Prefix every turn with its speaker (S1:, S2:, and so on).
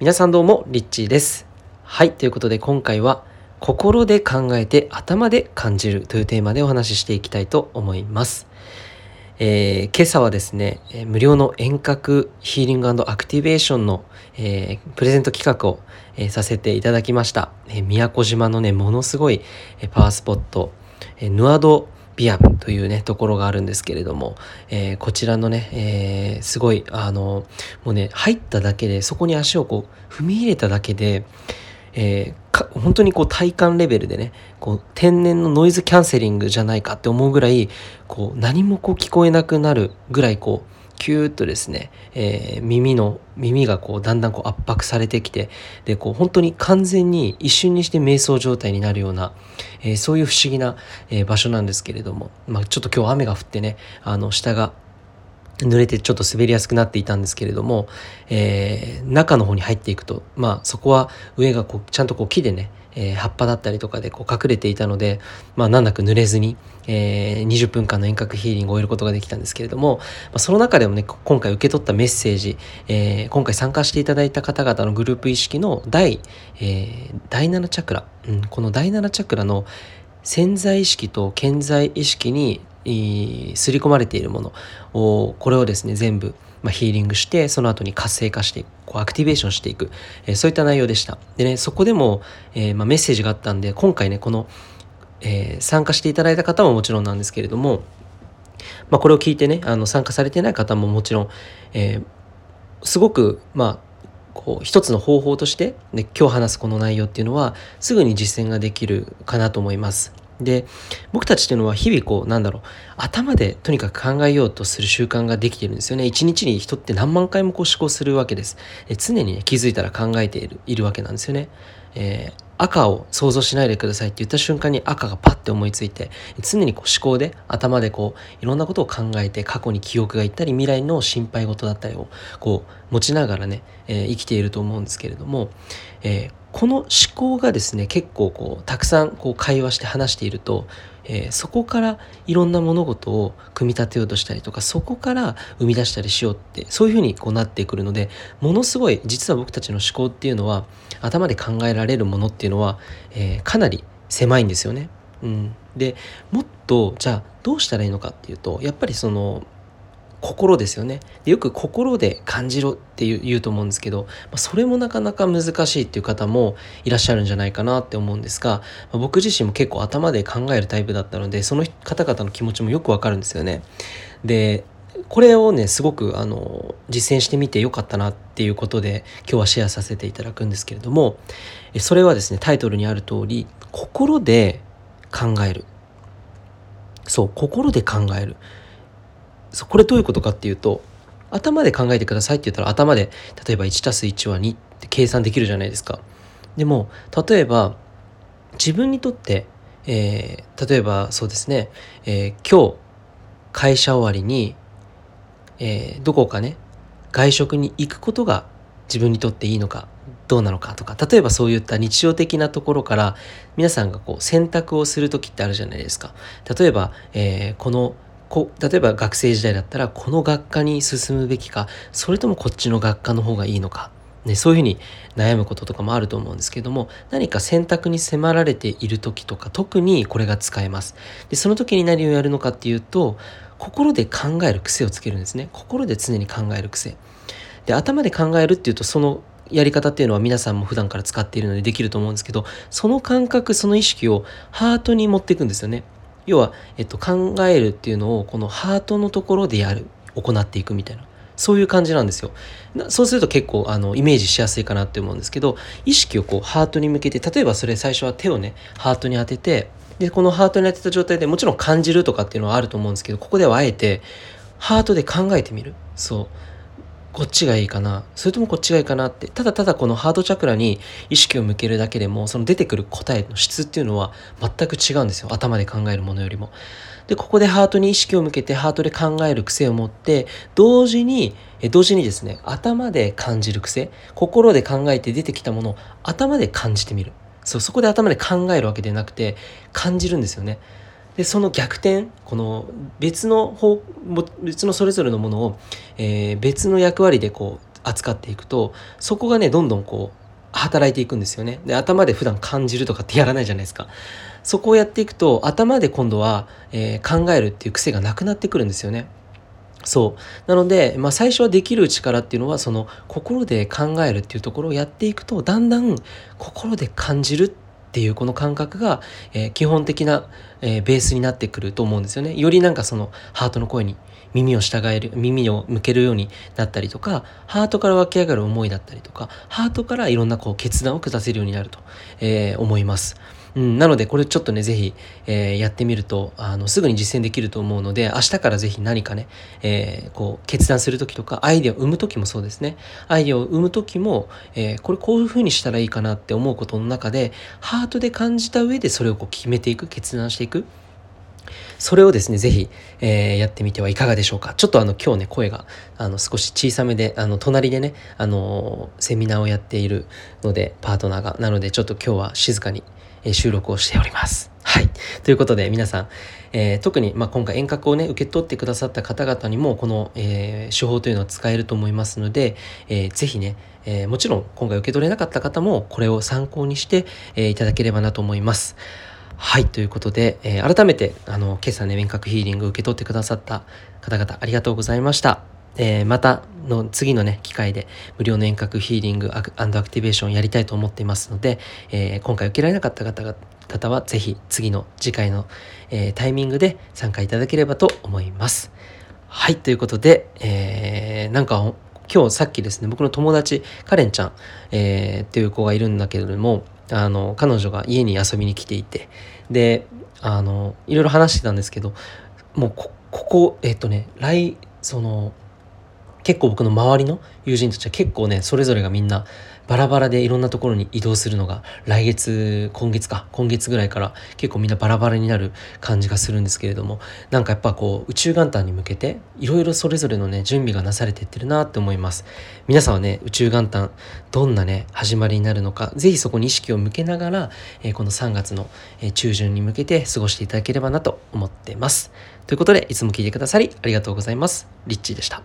S1: 皆さんどうも、リッチーです。はい、ということで今回は、心で考えて頭で感じるというテーマでお話ししていきたいと思います。えー今朝はですね、無料の遠隔ヒーリングアクティベーションの、えープレゼント企画を、えーさせていただきました。え宮古島のね、ものすごい、えパワースポット、えヌアドビアムというね、ところがあるんですけれども、えーこちらのね、えーすごい、あの、もうね、入っただけで、そこに足をこう、踏み入れただけで、えーか本当にこう体感レベルでねこう天然のノイズキャンセリングじゃないかって思うぐらいこう何もこう聞こえなくなるぐらいこうキューッとですね、えー耳の耳がこうだんだんこう圧迫されてきてでこう本当に完全に一瞬にして瞑想状態になるような、えーそういう不思議な、えー場所なんですけれども、まあ、ちょっと今日雨が降ってねあの下が濡れてちょっと滑りやすくなっていたんですけれども、えー中の方に入っていくと、まあ、そこは上がこうちゃんとこう木でね、えー葉っぱだったりとかでこう隠れていたので、まあ、難なく濡れずに、えー20分間の遠隔ヒーリングを終えることができたんですけれども、まあ、その中でもね今回受け取ったメッセージ、えー今回参加していただいた方々のグループ意識の第,、えー第7チャクラ、うん、この第7チャクラの潜在意識と顕在意識にえー刷り込まれているものをこれをですね全部、まあ、ヒーリングしてその後に活性化していくこうアクティベーションしていく、えーそういった内容でしたでねそこでも、えーまあ、メッセージがあったんで今回ねこの、えー参加していただいた方ももちろんなんですけれども、まあ、これを聞いてねあの参加されてない方ももちろん、えーすごくまあこう一つの方法として、ね、今日話すこの内容っていうのはすぐに実践ができるかなと思います。で僕たちっていうのは日々こうなんだろう頭でとにかく考えようとする習慣ができてるんですよね。一日に人って何万回もこう思考するわけです。え常にね気づいたら考えているいるわけなんですよね、えー赤を想像しないでくださいって言った瞬間に赤がパッて思いついて常にこう思考で頭でこういろんなことを考えて過去に記憶がいったり未来の心配事だったりをこう持ちながらね、えー生きていると思うんですけれども、えーこの思考がですね結構こうたくさんこう会話して話していると、えーそこからいろんな物事を組み立てようとしたりとかそこから生み出したりしようってそういうふうにこうなってくるのでものすごい実は僕たちの思考っていうのは頭で考えられるものっていうのは、えーかなり狭いんですよね。うん、でもっとじゃあどうしたらいいのかっていうとやっぱりその心ですよね。でよく心で感じろっていう言うと思うんですけど、まあ、それもなかなか難しいっていう方もいらっしゃるんじゃないかなって思うんですが、まあ僕自身も結構頭で考えるタイプだったのでその方々の気持ちもよくわかるんですよね。でこれをねすごくあの実践してみてよかったなっていうことで今日はシェアさせていただくんですけれどもそれはですねタイトルにある通り心で考える。そう心で考える。そこれどういうことかっていうと頭で考えてくださいって言ったら頭で例えば 1+1 は2って計算できるじゃないですか。でも例えば自分にとって、えー例えばそうですね、えー今日会社終わりに、えーどこかね外食に行くことが自分にとっていいのかどうなのかとか例えばそういった日常的なところから皆さんがこう選択をする時ってあるじゃないですか。例えば、えーこのこ例えば学生時代だったらこの学科に進むべきかそれともこっちの学科の方がいいのか、ね、そういうふうに悩むこととかもあると思うんですけども何か選択に迫られている時とか特にこれが使えます。でその時に何をやるのかっていうと心で考える癖をつけるんですね。心で常に考える癖。で頭で考えるっていうとそのやり方っていうのは皆さんも普段から使っているのでできると思うんですけどその感覚その意識をハートに持っていくんですよね。要は、えっと、考えるっていうのをこのハートのところでやる行っていくみたいな。そういう感じなんですよ。そうすると結構あのイメージしやすいかなって思うんですけど意識をこうハートに向けて例えばそれ最初は手をねハートに当ててでこのハートに当てた状態でもちろん感じるとかっていうのはあると思うんですけどここではあえてハートで考えてみる。そう。こっちがいいかな。それともこっちがいいかなって。ただただこのハートチャクラに意識を向けるだけでもその出てくる答えの質っていうのは全く違うんですよ。頭で考えるものよりも。でここでハートに意識を向けてハートで考える癖を持って同時にえ同時にですね頭で感じる癖。心で考えて出てきたものを頭で感じてみる。そうそこで頭で考えるわけではなくて感じるんですよね。でその逆転この別の方別のそれぞれのものを、えー別の役割でこう扱っていくとそこがねどんどんこう働いていくんですよね。で頭で普段感じるとかってやらないじゃないですか。そこをやっていくと頭で今度は、えー、考えるっていう癖がなくなってくるんですよね。そう。なので、まあ、最初はできる力っていうのはその心で考えるっていうところをやっていくとだんだん心で感じるってっていうこの感覚が、えー、基本的な、えー、ベースになってくると思うんですよね。よりなんかそのハートの声に耳を従える耳を向けるようになったりとかハートから湧き上がる思いだったりとかハートからいろんなこう決断を下せるようになると、えー、思います。うん、なのでこれちょっとね是非、えー、やってみるとあのすぐに実践できると思うので明日から是非何かね、えー、こう決断する時とかアイデアを生む時もそうですね。アイデアを生む時も、えー、これこういうふうにしたらいいかなって思うことの中でハートで感じた上でそれをこう決めていく決断していく。それをですね、ぜひ、えー、やってみてはいかがでしょうか。ちょっとあの、今日ね、声が、あの、少し小さめで、あの、隣でね、あの、セミナーをやっているので、パートナーが。なので、ちょっと今日は静かに、え収録をしております。はい。ということで、皆さん、えー、特に、まあ、今回遠隔をね、受け取ってくださった方々にも、この、えー、手法というのは使えると思いますので、えー、ぜひね、え、もちろん今回受け取れなかった方も、これを参考にして、え、いただければなと思います。はい、ということで、えー、改めて、あの、今朝ね、遠隔ヒーリングを受け取ってくださった方々、ありがとうございました。えー、またの次のね、機会で無料の遠隔ヒーリングアクティベーションやりたいと思っていますので、えー、今回受けられなかった方が方はぜひ次の次回の、えー、タイミングで参加いただければと思います。はい、ということで、え、なんか今日さっきですね、僕の友達、カレンちゃん、えー、っていう子がいるんだけれども、あの彼女が家に遊びに来ていてであのいろいろ話してたんですけどもうここえっとね来その結構僕の周りの友人たちは結構ねそれぞれがみんなバラバラでいろんなところに移動するのが来月今月か今月ぐらいから結構みんなバラバラになる感じがするんですけれどもなんかやっぱこう宇宙元旦に向けていろいろそれぞれのね準備がなされてってるなって思います。皆さんはね宇宙元旦どんなね始まりになるのか是非そこに意識を向けながら、えー、この3月の、中旬に向けて過ごしていただければなと思ってます。ということでいつも聞いてくださりありがとうございます。リッチーでした。